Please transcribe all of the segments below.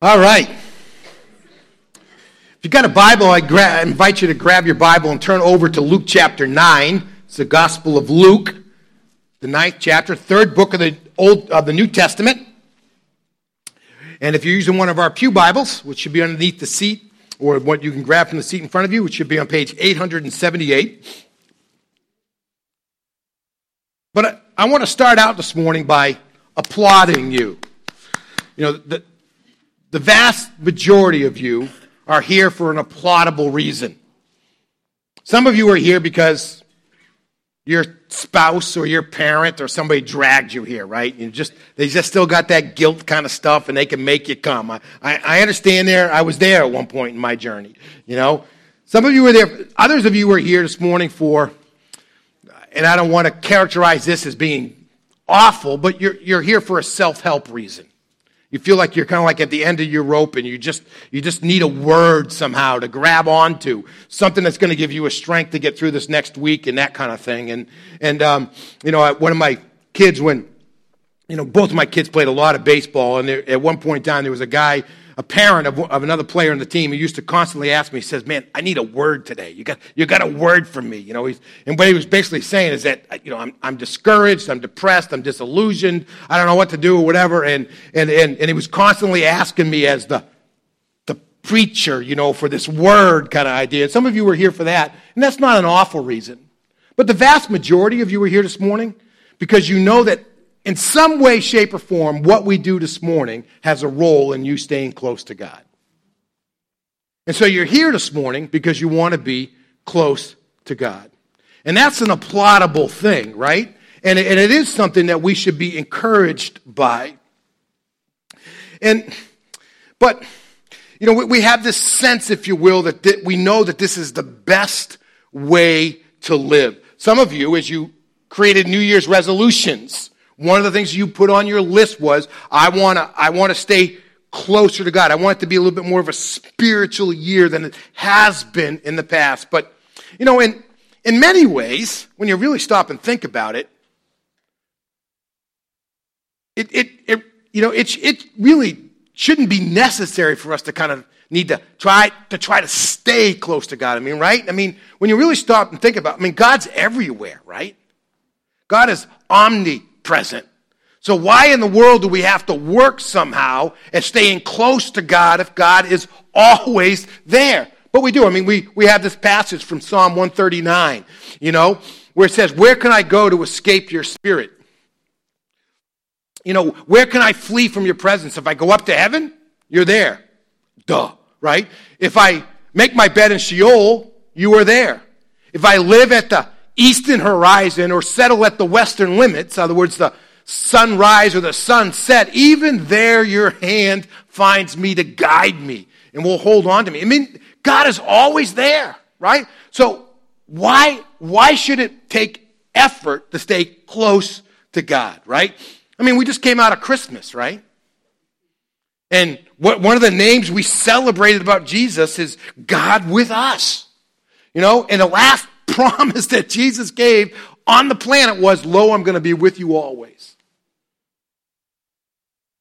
All right. If you've got a Bible, I, gra- invite you to grab your Bible and turn over to Luke chapter 9. It's the Gospel of Luke, the ninth chapter, third book of the, Old, of the New Testament. And if you're using one of our Pew Bibles, which should be underneath the seat, or what you can grab from the seat in front of you, which should be on page 878. But I, I want to start out this morning by applauding you. You know, the, the vast majority of you are here for an applaudable reason. Some of you are here because your spouse or your parent or somebody dragged you here, right? You just they just still got that guilt kind of stuff, and they can make you come. I, I understand there. I was there at one point in my journey. You know, some of you were there. Others of you were here this morning for, and I don't want to characterize this as being awful, but you're you're here for a self help reason. You feel like you're kind of like at the end of your rope and you just, you just need a word somehow to grab onto, something that's going to give you a strength to get through this next week and that kind of thing. And, and, um, you know, one of my kids, when, you know, both of my kids played a lot of baseball and there, at one point in time there was a guy a parent of, of another player on the team who used to constantly ask me, he says, man, I need a word today. You got, you got a word from me. You know, he's, and what he was basically saying is that, you know, I'm, I'm discouraged, I'm depressed, I'm disillusioned, I don't know what to do or whatever. And, and, and, and he was constantly asking me as the, the preacher, you know, for this word kind of idea. And some of you were here for that. And that's not an awful reason. But the vast majority of you were here this morning because you know that in some way, shape, or form, what we do this morning has a role in you staying close to God. And so you're here this morning because you want to be close to God. And that's an applaudable thing, right? And it, and it is something that we should be encouraged by. And, but, you know, we, have this sense, if you will, that th- we know that this is the best way to live. Some of you, as you created New Year's resolutions, one of the things you put on your list was, I want to, I want to stay closer to God. I want it to be a little bit more of a spiritual year than it has been in the past. But, you know, in, in many ways, when you really stop and think about it, it, it, it you know, it, it really shouldn't be necessary for us to kind of need to try to try to stay close to God. I mean, right? I mean, when you really stop and think about, it, I mean, God's everywhere, right? God is omni present. So why in the world do we have to work somehow at staying close to God if God is always there? But we do. I mean, we, we have this passage from Psalm 139, you know, where it says, Where can I go to escape your spirit? You know, where can I flee from your presence? If I go up to heaven, you're there. Duh, right? If I make my bed in Sheol, you are there. If I live at the eastern horizon or settle at the western limits, in other words, the sunrise or the sunset, even there your hand finds me to guide me and will hold on to me. I mean, God is always there, right? So why, why should it take effort to stay close to God, right? I mean, we just came out of Christmas, right? And what, one of the names we celebrated about Jesus is God with us. You know, and the last promise that Jesus gave on the planet was, Lo, I'm going to be with you always.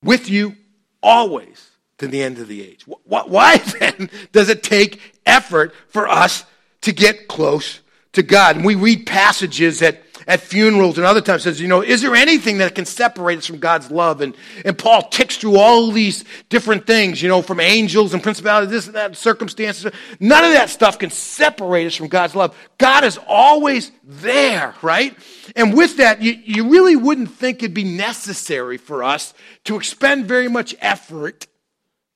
With you always to the end of the age. Why then does it take effort for us to get close to God? And we read passages that at funerals and other times says, you know, is there anything that can separate us from God's love? And, and Paul ticks through all these different things, you know, from angels and principalities, this and that, circumstances. None of that stuff can separate us from God's love. God is always there, right? And with that, you, you really wouldn't think it'd be necessary for us to expend very much effort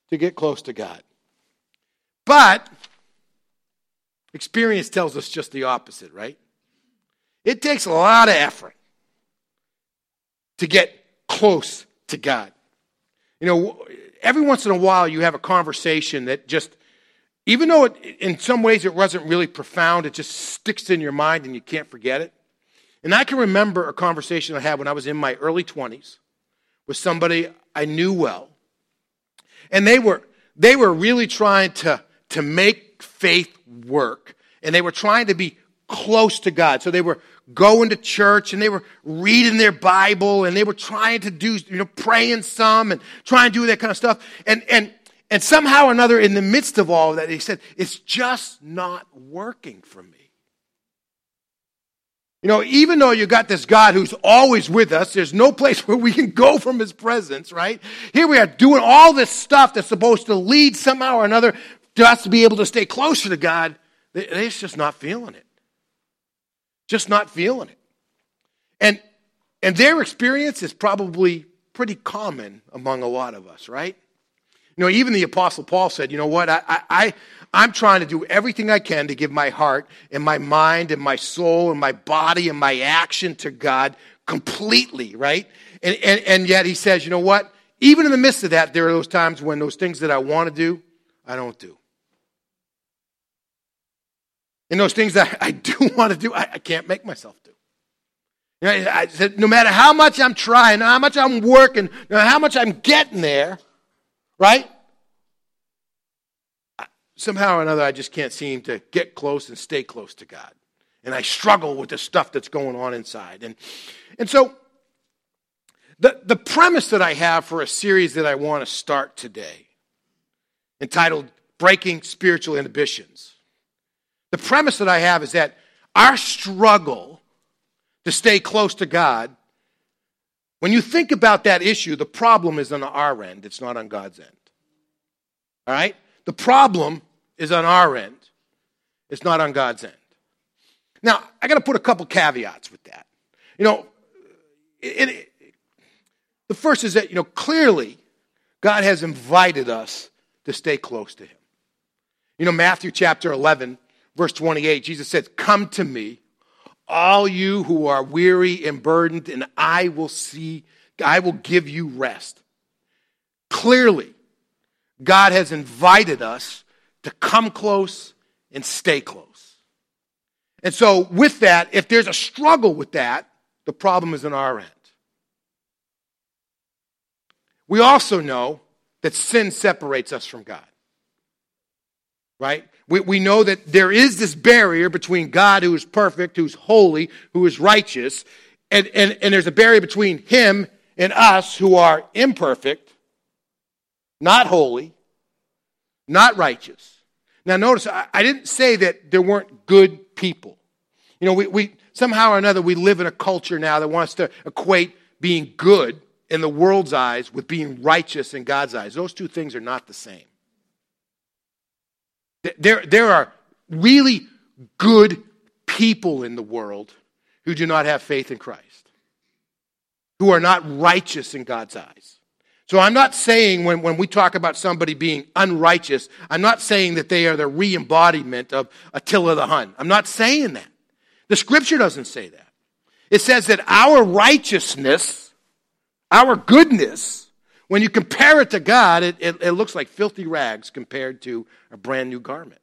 to get close to God. But experience tells us just the opposite, right? It takes a lot of effort to get close to God. You know, every once in a while you have a conversation that just, even though it, in some ways it wasn't really profound, it just sticks in your mind and you can't forget it. And I can remember a conversation I had when I was in my early 20s with somebody I knew well. And they were, they were really trying to, to make faith work. And they were trying to be close to God. So they were going to church and they were reading their Bible and they were trying to do, you know, praying some and trying to do that kind of stuff. And, and, and somehow or another, in the midst of all of that, he said, It's just not working for me. You know, even though you got this God who's always with us, there's no place where we can go from his presence, right? Here we are doing all this stuff that's supposed to lead somehow or another to to be able to stay closer to God. They're just not feeling it. Just not feeling it. And, and their experience is probably pretty common among a lot of us, right? You know, even the Apostle Paul said, you know what, I, I, I'm trying to do everything I can to give my heart and my mind and my soul and my body and my action to God completely, right? And, and, and yet he says, you know what? Even in the midst of that, there are those times when those things that I want to do, I don't do. And those things that I do want to do, I, I can't make myself do. You know, I said, no matter how much I'm trying, how much I'm working, how much I'm getting there, right? somehow or another, I just can't seem to get close and stay close to God. And I struggle with the stuff that's going on inside. And, and so, the, the premise that I have for a series that I want to start today, entitled Breaking Spiritual Inhibitions, the premise that I have is that our struggle to stay close to God, when you think about that issue, the problem is on our end, it's not on God's end. All right? The problem is on our end, it's not on God's end. Now, I got to put a couple caveats with that. You know, it, it, the first is that, you know, clearly God has invited us to stay close to Him. You know, Matthew chapter 11, verse 28, Jesus says, Come to me, all you who are weary and burdened, and I will see, I will give you rest. Clearly, God has invited us to come close and stay close. And so, with that, if there's a struggle with that, the problem is on our end. We also know that sin separates us from God. Right? We, we know that there is this barrier between God, who is perfect, who's holy, who is righteous, and, and, and there's a barrier between Him and us, who are imperfect, not holy, not righteous. Now, notice, I, I didn't say that there weren't good people. You know, we, we somehow or another, we live in a culture now that wants to equate being good in the world's eyes with being righteous in God's eyes. Those two things are not the same. There, there are really good people in the world who do not have faith in Christ, who are not righteous in God's eyes. So I'm not saying when, when we talk about somebody being unrighteous, I'm not saying that they are the re embodiment of Attila the Hun. I'm not saying that. The scripture doesn't say that. It says that our righteousness, our goodness, when you compare it to God, it, it, it looks like filthy rags compared to a brand new garment.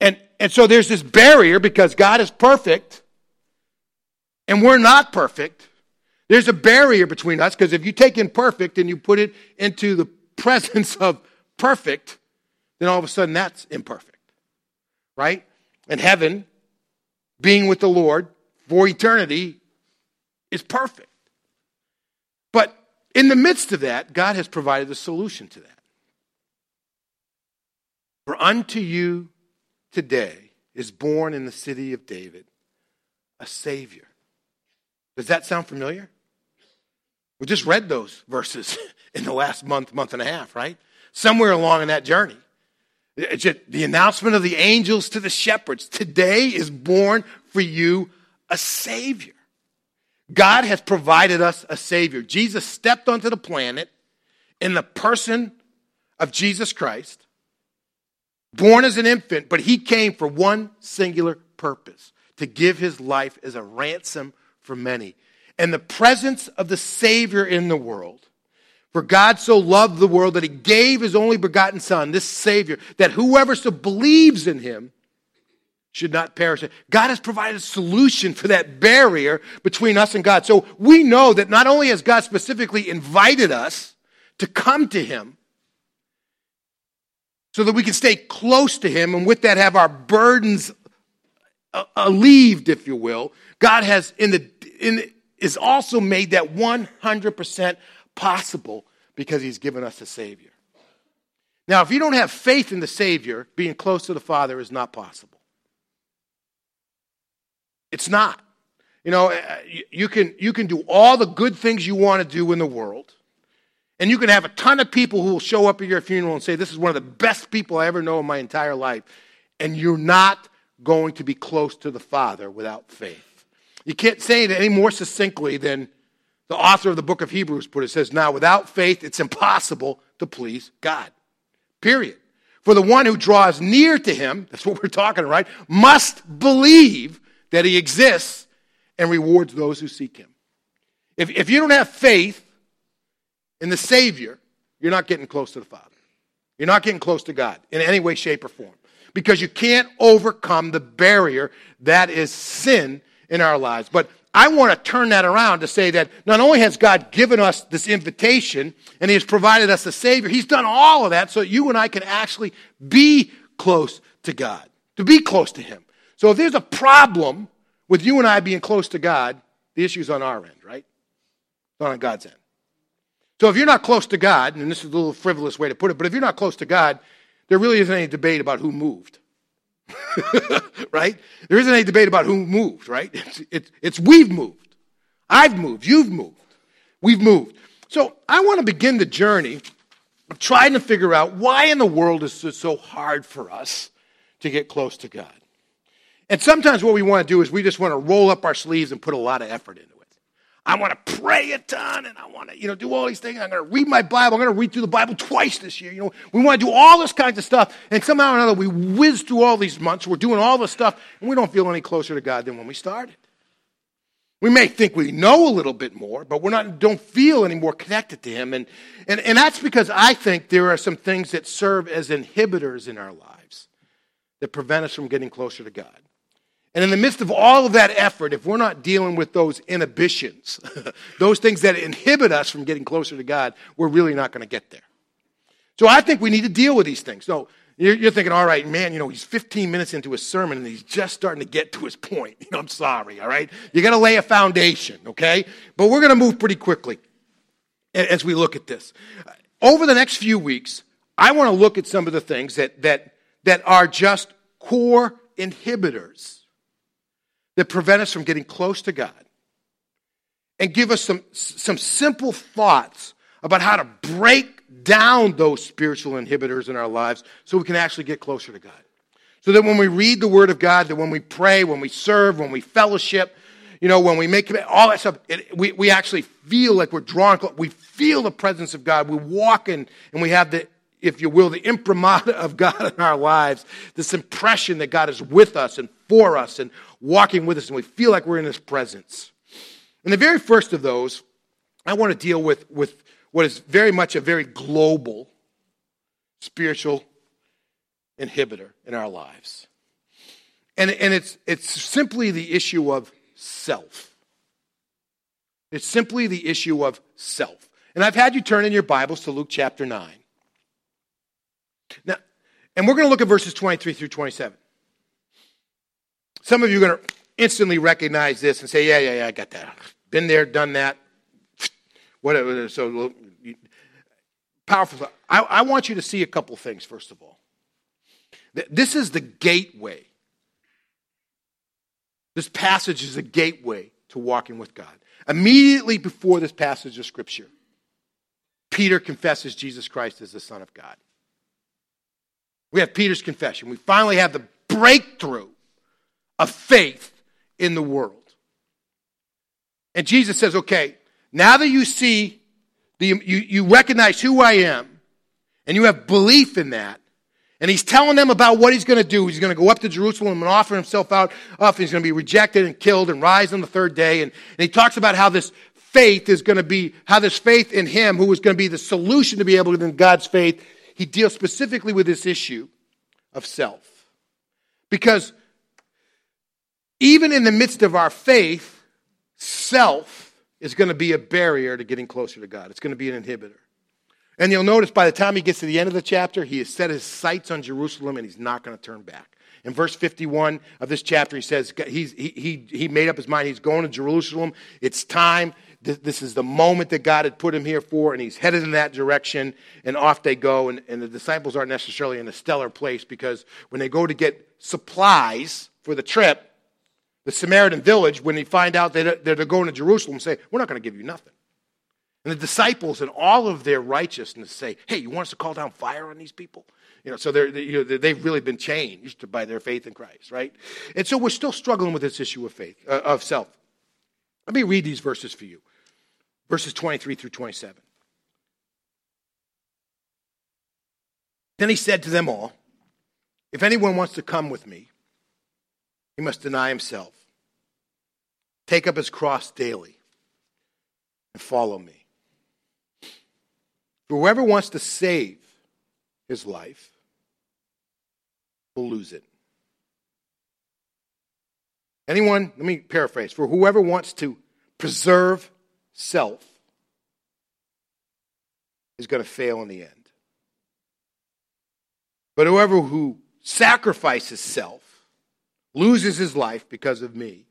And, and so there's this barrier because God is perfect and we're not perfect. There's a barrier between us because if you take imperfect and you put it into the presence of perfect, then all of a sudden that's imperfect. Right? And heaven, being with the Lord for eternity, is perfect. But in the midst of that, God has provided a solution to that. For unto you today is born in the city of David a Savior. Does that sound familiar? We just read those verses in the last month, month and a half, right? Somewhere along in that journey. Just the announcement of the angels to the shepherds. Today is born for you a Savior. God has provided us a Savior. Jesus stepped onto the planet in the person of Jesus Christ, born as an infant, but he came for one singular purpose to give his life as a ransom for many and the presence of the Savior in the world. For God so loved the world that he gave his only begotten Son, this Savior, that whoever so believes in him should not perish. God has provided a solution for that barrier between us and God. So we know that not only has God specifically invited us to come to him, so that we can stay close to him and with that have our burdens uh, alleviated, if you will. God has in the in is also made that 100% possible because he's given us a Savior. Now, if you don't have faith in the Savior, being close to the Father is not possible. It's not. You know, uh, you can, you can do all the good things you want to do in the world, and you can have a ton of people who will show up at your funeral and say, This is one of the best people I ever know in my entire life. And you're not going to be close to the Father without faith. You can't say it any more succinctly than the author of the book of Hebrews put it. it says, Now, without faith, it's impossible to please God. Period. For the one who draws near to him, that's what we're talking, right, must believe that he exists and rewards those who seek him. If, if you don't have faith in the Savior, you're not getting close to the Father. You're not getting close to God in any way, shape, or form. Because you can't overcome the barrier that is sin in our lives. But I want to turn that around to say that not only has God given us this invitation and He has provided us a Savior, He's done all of that so that you and I can actually be close to God, to be close to Him. So if there's a problem with you and I being close to God, the issue's on our end, right? Not on God's end. So if you're not close to God, and this is a little frivolous way to put it, but if you're not close to God, there really isn't any debate about who moved. right? There isn't any debate about who moved, right? It's, it's, it's we've moved. I've moved. You've moved. We've moved. So I want to begin the journey of trying to figure out why in the world is it so hard for us to get close to God. And sometimes what we want to do is we just want to roll up our sleeves and put a lot of effort into it. I want to pray a ton and I want to, you know, do all these things. I'm going to read my Bible. I'm going to read through the Bible twice this year. You know, we want to do all this kinds of stuff. And somehow or another, we whiz through all these months. We're doing all this stuff and we don't feel any closer to God than when we started. We may think we know a little bit more, but we're not, don't feel any more connected to Him. And, and, and that's because I think there are some things that serve as inhibitors in our lives that prevent us from getting closer to God. And in the midst of all of that effort, if we're not dealing with those inhibitions, those things that inhibit us from getting closer to God, we're really not going to get there. So I think we need to deal with these things. So you're, you're, thinking, all right, man, you know, he's 15 minutes into his sermon and he's just starting to get to his point. You know, I'm sorry, all right? You got to lay a foundation, okay? But we're going to move pretty quickly as we look at this. Over the next few weeks, I want to look at some of the things that, that, that are just core inhibitors that prevent us from getting close to God and give us some, some simple thoughts about how to break down those spiritual inhibitors in our lives so we can actually get closer to God. So that when we read the Word of God, that when we pray, when we serve, when we fellowship, you know, when we make all that stuff, it, we, we actually feel like we're drawn. We feel the presence of God. We walk in and we have the, if you will, the imprimatur of God in our lives, this impression that God is with us and for us and walking with us, and we feel like we're in His presence. And the very first of those, I want to deal with, with what is very much a very global spiritual inhibitor in our lives. And, and it's, it's simply the issue of self. It's simply the issue of self. And I've had you turn in your Bibles to Luke chapter 9. Now, and we're going to look at verses 23 through 27. Some of you are going to instantly recognize this and say, yeah, yeah, yeah, I got that. Been there, done that. Whatever. So powerful. I, I want you to see a couple things, first of all. This is the gateway. This passage is a gateway to walking with God. Immediately before this passage of Scripture, Peter confesses Jesus Christ as the Son of God. We have Peter's confession. We finally have the breakthrough of faith in the world. And Jesus says, okay, now that you see, the, you, you recognize who I am, and you have belief in that, and he's telling them about what he's going to do. He's going to go up to Jerusalem and offer himself out up. He's going to be rejected and killed and rise on the third day. And, and he talks about how this faith is going to be, how this faith in him, who is going to be the solution to be able to, in God's faith, he deals specifically with this issue of self. Because even in the midst of our faith, self is going to be a barrier to getting closer to God. It's going to be an inhibitor. And you'll notice by the time he gets to the end of the chapter, he has set his sights on Jerusalem and he's not going to turn back. In verse 51 of this chapter, he says he's, he, he, he made up his mind. He's going to Jerusalem. It's time. this is the moment that God had put him here for, and he's headed in that direction, and off they go. And, and the disciples aren't necessarily in a stellar place because when they go to get supplies for the trip, the Samaritan village, when they find out that they're going to Jerusalem, say, We're not going to give you nothing. And the disciples, in all of their righteousness, say, Hey, you want us to call down fire on these people? You know, so they're, you know, they've really been changed by their faith in Christ, right? And so we're still struggling with this issue of faith, uh, of self. Let me read these verses for you verses 23 through 27. Then he said to them all, If anyone wants to come with me, he must deny himself, take up his cross daily, and follow me. Whoever wants to save his life will lose it. Anyone, let me paraphrase, for whoever wants to preserve self is going to fail in the end. But whoever who sacrifices self, loses his life because of me,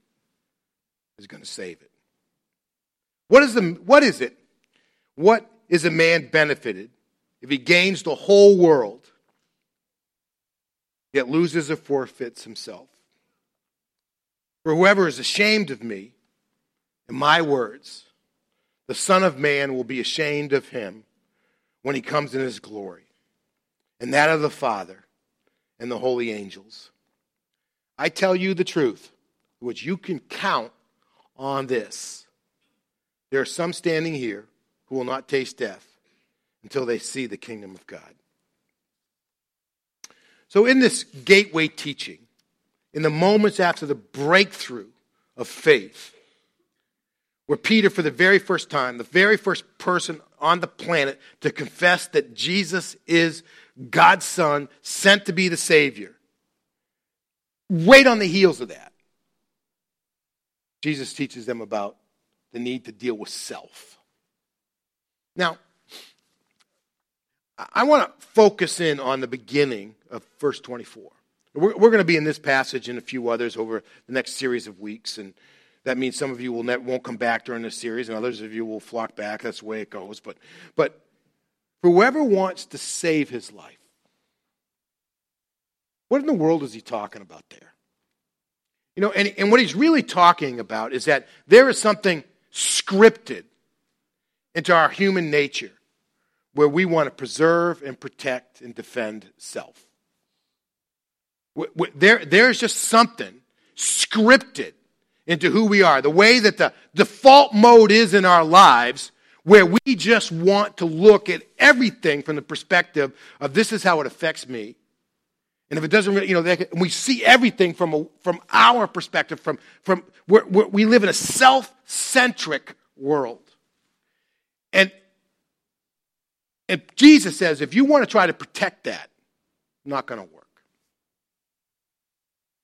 is going to save it. What is, the, what is it? What is a man benefited if he gains the whole world, yet loses or forfeits himself? For whoever is ashamed of me and my words, the Son of Man will be ashamed of him when he comes in his glory, and that of the Father and the holy angels. I tell you the truth, which you can count on this. There are some standing here who will not taste death until they see the kingdom of God. So, in this gateway teaching, in the moments after the breakthrough of faith, where Peter, for the very first time, the very first person on the planet to confess that Jesus is God's Son, sent to be the Savior, right on the heels of that, Jesus teaches them about the need to deal with self. Now, I want to focus in on the beginning of verse 24. We're, we're going to be in this passage and a few others over the next series of weeks, and that means some of you will ne- won't come back during this series, and others of you will flock back. That's the way it goes. But, but whoever wants to save his life, what in the world is he talking about there? You know, and, and what he's really talking about is that there is something scripted into our human nature where we want to preserve and protect and defend self. There, there's just something scripted into who we are, the way that the default mode is in our lives, where we just want to look at everything from the perspective of this is how it affects me. And if it doesn't really, you know, can, we see everything from, a, from our perspective, from, from where, we live in a self centric world. And, and Jesus says if you want to try to protect that, not going to work.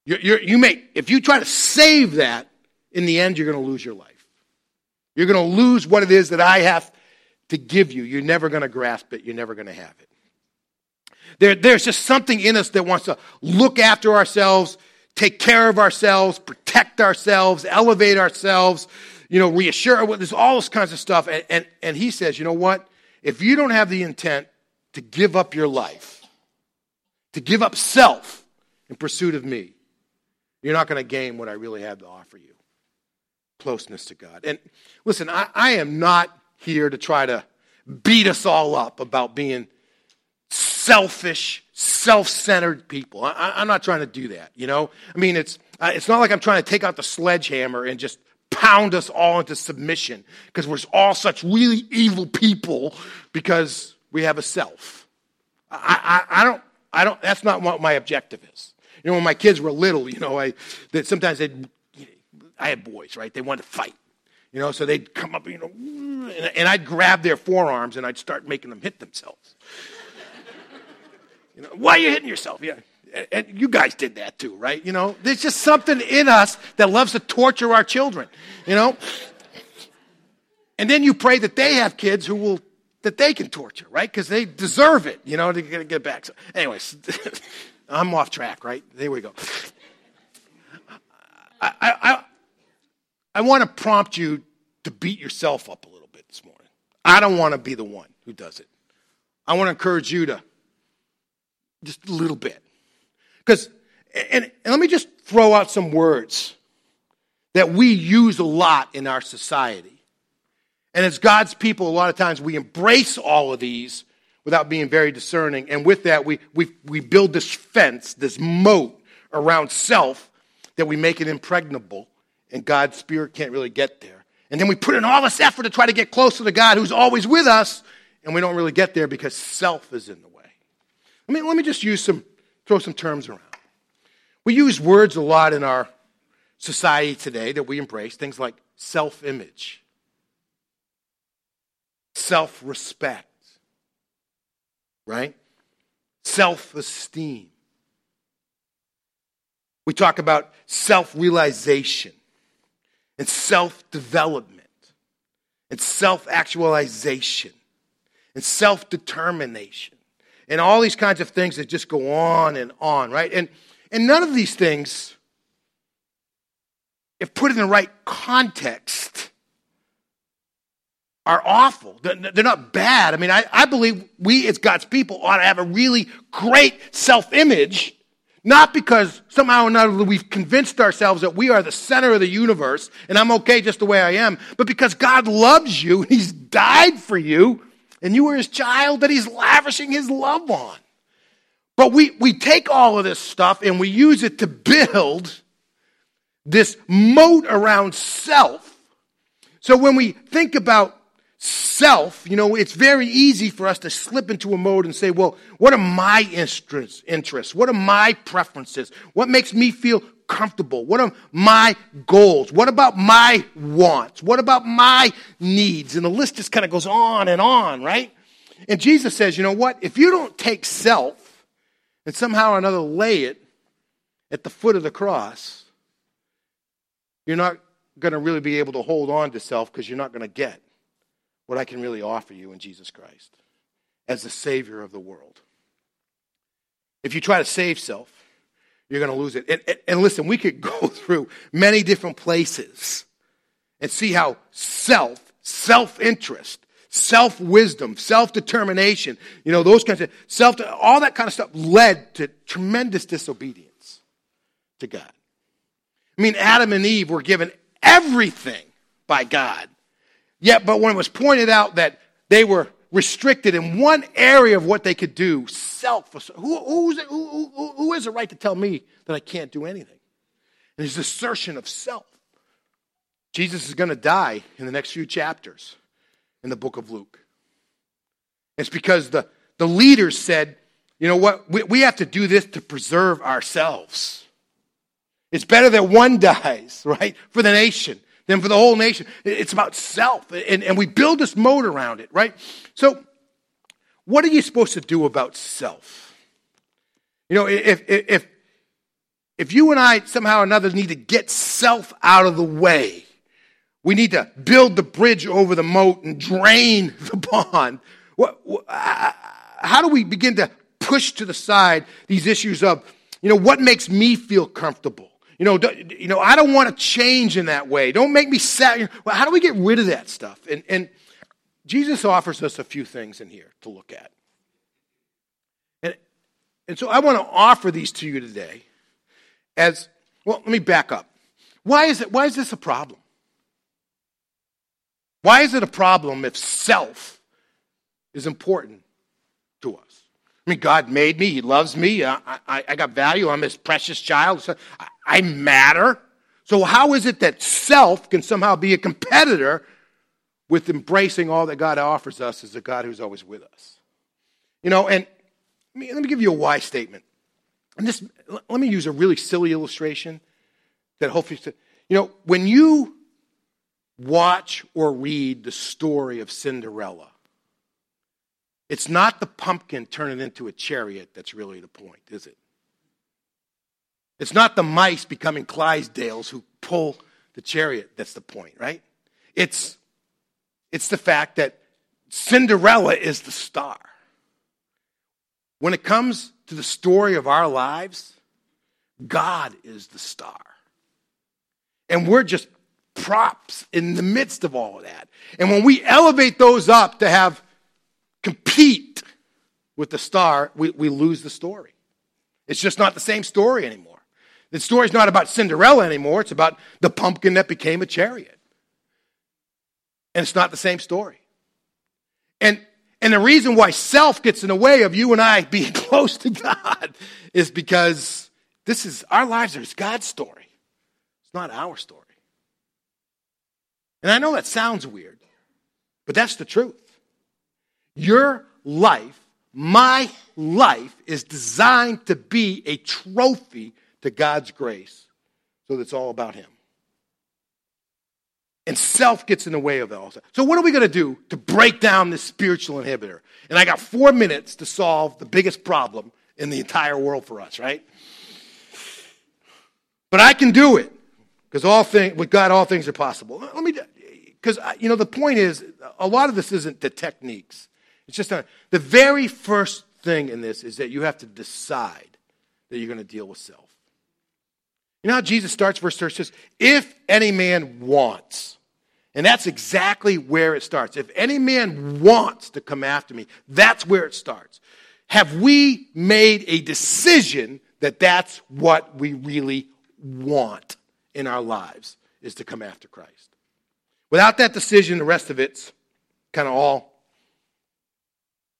You're, you're, you may, if you try to save that, in the end, you're going to lose your life. You're going to lose what it is that I have to give you. You're never going to grasp it. You're never going to have it. There, there's just something in us that wants to look after ourselves, take care of ourselves, protect ourselves, elevate ourselves, you know, reassure. There's all this kinds of stuff. And, and, and he says, you know what? If you don't have the intent to give up your life, to give up self in pursuit of me, you're not going to gain what I really have to offer you closeness to God. And listen, I, I am not here to try to beat us all up about being selfish, self-centered people. I, am not trying to do that. You know, I mean, it's uh, it's not like I'm trying to take out the sledgehammer and just pound us all into submission because we're all such really evil people because we have a self. I, I, I don't. I don't. That's not what my objective is. You know, when my kids were little, you know, I that sometimes they'd I had boys, right? They wanted to fight. You know, so they'd come up, you know, and, and I'd grab their forearms and I'd start making them hit themselves. you know, why are you hitting yourself? Yeah. And you guys did that too, right? You know, there's just something in us that loves to torture our children, you know? And then you pray that they have kids who will, that they can torture, right? Because they deserve it, you know, to get back. So, anyways, I'm off track, right? There we go. I, I, I want to prompt you to beat yourself up a little bit this morning. I don't want to be the one who does it. I want to encourage you to just a little bit. Because, and, and let me just throw out some words that we use a lot in our society. And as God's people, a lot of times we embrace all of these without being very discerning. And with that, we, we, we build this fence, this moat around self that we make it impregnable, and God's Spirit can't really get there. And then we put in all this effort to try to get closer to God who's always with us, and we don't really get there because self is in the way. Let me, let me just use some, throw some terms around. We use words a lot in our society today that we embrace, things like self image, self respect, right? Self esteem. We talk about self realization and self development and self actualization and self determination and all these kinds of things that just go on and on, right? And, and none of these things, if put in the right context, are awful. They're not bad. I mean, I, I believe we as God's people ought to have a really great self image, not because somehow or another we've convinced ourselves that we are the center of the universe and I'm okay just the way I am, but because God loves you He's died for you and you are his child that he's lavishing his love on. But we, we take all of this stuff and we use it to build this moat around self. So when we think about self, you know, it's very easy for us to slip into a mode and say, well, what are my interests? What are my preferences? What makes me feel comfortable? What are my goals? What about my wants? What about my needs? And the list just kind of goes on and on, right? And Jesus says, you know what? If you don't take self and somehow or another lay it at the foot of the cross, you're not going to really be able to hold on to self because you're not going to get what I can really offer you in Jesus Christ as the Savior of the world. If you try to save self, you're going to lose it. And, and, and, listen, we could go through many different places and see how self, self interest, self wisdom, self determination, you know, those kinds of self, all that kind of stuff led to tremendous disobedience to God. I mean, Adam and Eve were given everything by God. Yet, but when it was pointed out that they were restricted in one area of what they could do, self. Who, who's, who, who, who has the right to tell me that I can't do anything? And his assertion of self. Jesus is going to die in the next few chapters in the book of Luke. It's because the, the leaders said, you know what, we, we have to do this to preserve ourselves. It's better that one dies, right, for the nation than for the whole nation. It's about self. And, and we build this moat around it, right? So, what are you supposed to do about self? You know, if, if, if you and I somehow or another need to get self out of the way, we need to build the bridge over the moat and drain the pond. What, how do we begin to push to the side these issues of, you know, what makes me feel comfortable? You know, you know, I don't want to change in that way. Don't make me sad. Well, how do we get rid of that stuff? And, and Jesus offers us a few things in here to look at. And, and so I want to offer these to you today as, well, let me back up. Why is, it, why is this a problem? Why is it a problem if self is important to us? I mean, God made me. He loves me. I, I, I got value. I'm his precious child. So I, I matter. So, how is it that self can somehow be a competitor with embracing all that God offers us as a God who's always with us? You know, and let me, let me give you a why statement. And this, let me use a really silly illustration that hopefully, you know, when you watch or read the story of Cinderella, it's not the pumpkin turning into a chariot that's really the point, is it? It's not the mice becoming Clydesdales who pull the chariot that's the point, right? It's, it's the fact that Cinderella is the star. When it comes to the story of our lives, God is the star. And we're just props in the midst of all of that. And when we elevate those up to have compete with the star, we, we lose the story. It's just not the same story anymore. The story's not about Cinderella anymore. It's about the pumpkin that became a chariot. And it's not the same story. And, and the reason why self gets in the way of you and I being close to God is because this is our lives are God's story. It's not our story. And I know that sounds weird, but that's the truth. Your life, my life, is designed to be a trophy to God's grace. So that's all about Him. And self gets in the way of all. So, what are we going to do to break down this spiritual inhibitor? And I got four minutes to solve the biggest problem in the entire world for us, right? But I can do it because all things with God, all things are possible. Let me, because you know, the point is, a lot of this isn't the techniques. It's just the very first thing in this is that you have to decide that you're going to deal with self. You know how Jesus starts verse 30 says, "If any man wants." And that's exactly where it starts. If any man wants to come after me, that's where it starts. Have we made a decision that that's what we really want in our lives is to come after Christ? Without that decision, the rest of it's kind of all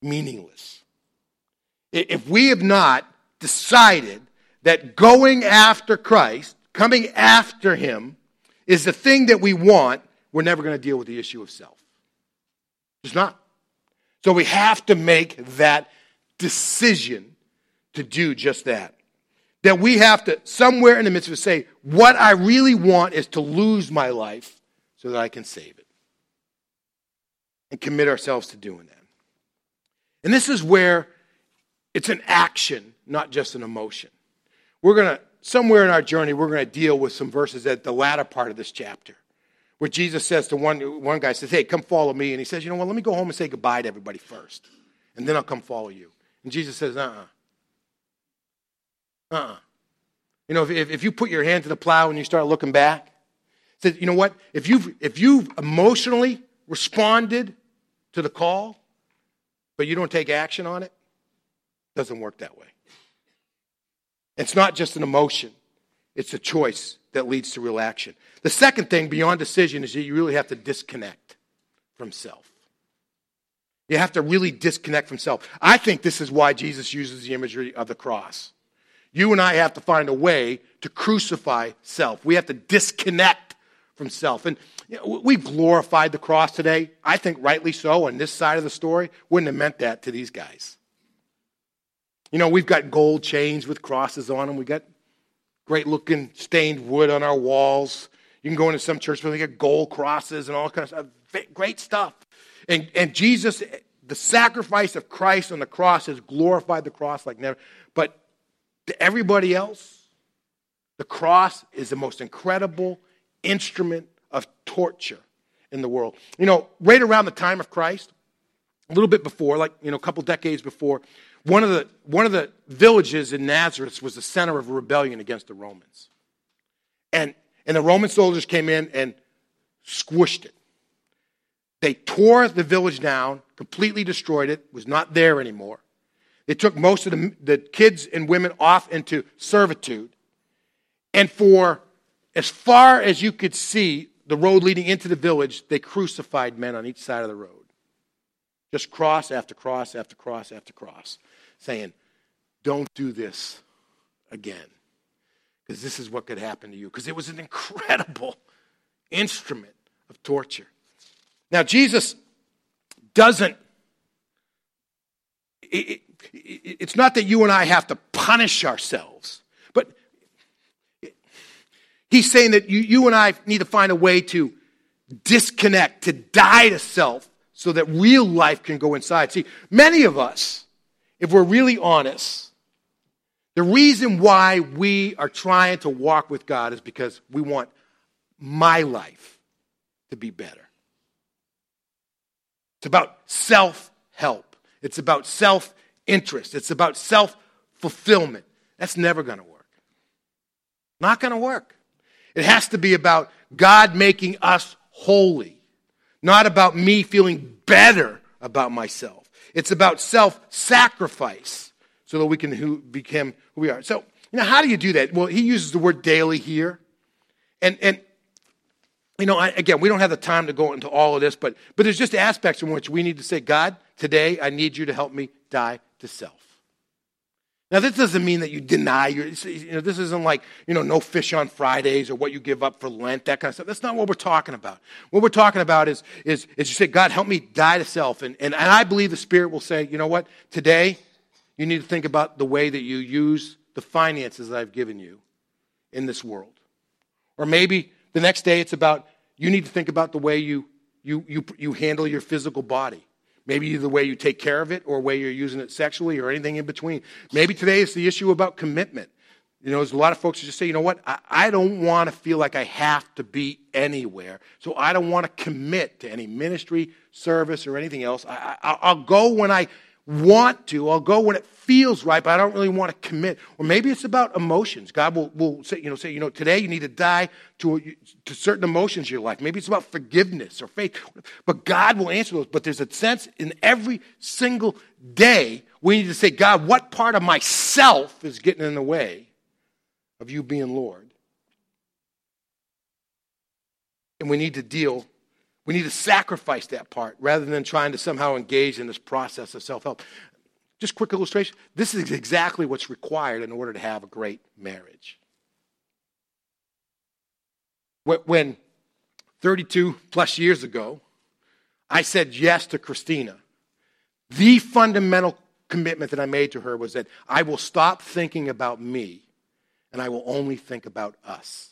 meaningless. If we have not decided that going after Christ, coming after Him, is the thing that we want, we're never going to deal with the issue of self. It's not. So we have to make that decision to do just that. That we have to, somewhere in the midst of it, say, what I really want is to lose my life so that I can save it. And commit ourselves to doing that. And this is where it's an action, not just an emotion. We're going to, somewhere in our journey, we're going to deal with some verses at the latter part of this chapter where Jesus says to one, one guy, says, hey, come follow me. And he says, you know what, let me go home and say goodbye to everybody first. And then I'll come follow you. And Jesus says, uh-uh. Uh-uh. You know, if, if you put your hand to the plow and you start looking back, says, you know what, if you've, if you've emotionally responded to the call, but you don't take action on it, it doesn't work that way. It's not just an emotion, it's a choice that leads to real action. The second thing beyond decision is that you really have to disconnect from self. You have to really disconnect from self. I think this is why Jesus uses the imagery of the cross. You and I have to find a way to crucify self. We have to disconnect from self. And you know, we've glorified the cross today. I think rightly so on this side of the story. Wouldn't have meant that to these guys. You know, we've got gold chains with crosses on them. We got great looking stained wood on our walls. You can go into some church where they get gold crosses and all kinds of. Great stuff. And, and Jesus, the sacrifice of Christ on the cross has glorified the cross like never. But to everybody else, the cross is the most incredible instrument of torture in the world. You know, right around the time of Christ, a little bit before, like, you know, a couple decades before, one of the, one of the villages in Nazareth was the center of a rebellion against the Romans. And, and the Roman soldiers came in and squished it. They tore the village down, completely destroyed it, was not there anymore. They took most of the, the kids and women off into servitude. And for as far as you could see, the road leading into the village, they crucified men on each side of the road. Just cross after cross after cross after cross saying, Don't do this again. Because this is what could happen to you. Because it was an incredible instrument of torture. Now, Jesus doesn't, it, it, it's not that you and I have to punish ourselves, but he's saying that you, you and I need to find a way to disconnect, to die to self, so that real life can go inside. See, many of us, if we're really honest, the reason why we are trying to walk with God is because we want my life to be better. It's about self help, it's about self interest, it's about self fulfillment. That's never going to work. Not going to work. It has to be about God making us holy, not about me feeling better about myself. It's about self sacrifice so that we can who, become who we are. So, you know, how do you do that? Well, he uses the word daily here. And, and you know, I, again, we don't have the time to go into all of this, but, but there's just aspects in which we need to say, God, today I need you to help me die to self. Now, this doesn't mean that you deny your, you know, this isn't like, you know, no fish on Fridays or what you give up for Lent, that kind of stuff. That's not what we're talking about. What we're talking about is, is, is you say, God, help me die to self. And, and, and I believe the Spirit will say, you know what? Today, you need to think about the way that you use the finances that I've given you in this world. Or maybe the next day it's about, you need to think about the way you, you, you, you handle your physical body. Maybe the way you take care of it or way you're using it sexually or anything in between. Maybe today it's the issue about commitment. You know, there's a lot of folks who just say, you know what, I, I don't want to feel like I have to be anywhere. So I don't want to commit to any ministry, service, or anything else. I, I, I'll go when I want to. I'll go when it feels right, but I don't really want to commit. Or maybe it's about emotions. God will, will say, you know, say, you know, today you need to die to, to certain emotions in your life. Maybe it's about forgiveness or faith. But God will answer those. But there's a sense in every single day we need to say, God, what part of myself is getting in the way of you being Lord? And we need to deal we need to sacrifice that part rather than trying to somehow engage in this process of self help. Just quick illustration. This is exactly what's required in order to have a great marriage. When 32 plus years ago, I said yes to Christina, the fundamental commitment that I made to her was that I will stop thinking about me and I will only think about us.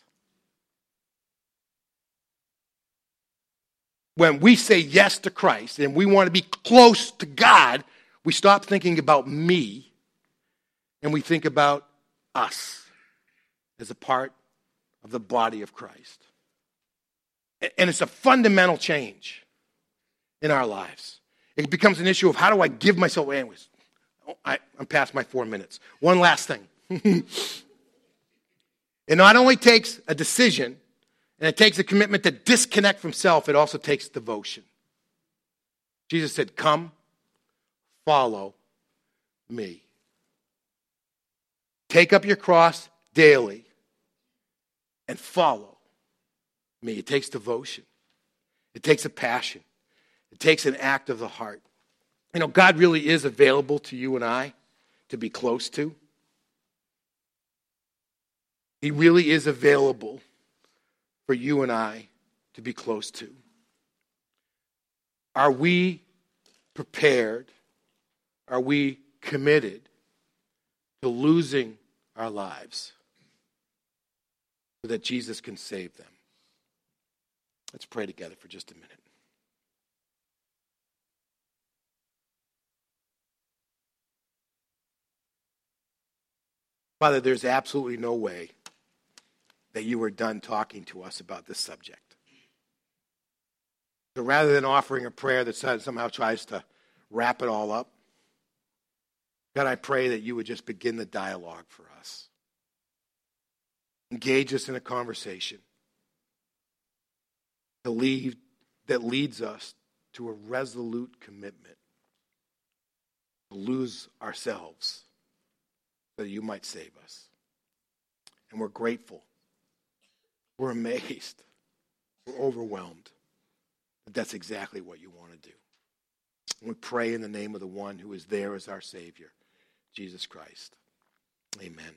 When we say yes to Christ and we want to be close to God, we stop thinking about me and we think about us as a part of the body of Christ. And it's a fundamental change in our lives. It becomes an issue of how do I give myself, away? anyways. Oh, I'm past my four minutes. One last thing. it not only takes a decision and it takes a commitment to disconnect from self, it also takes devotion. Jesus said, Come, follow me. Take up your cross daily and follow me. It takes devotion, it takes a passion, it takes an act of the heart. You know, God really is available to you and I to be close to. He really is available for you and I to be close to? Are we prepared? Are we committed to losing our lives so that Jesus can save them? Let's pray together for just a minute. Father, there's absolutely no way that you were done talking to us about this subject. So rather than offering a prayer that somehow tries to wrap it all up, God, I pray that you would just begin the dialogue for us. Engage us in a conversation to lead, that leads us to a resolute commitment to lose ourselves so that you might save us. And we're grateful we're amazed. We're overwhelmed. But that's exactly what you want to do. we pray in the name of the one who is there as our Savior, Jesus Christ. Amen.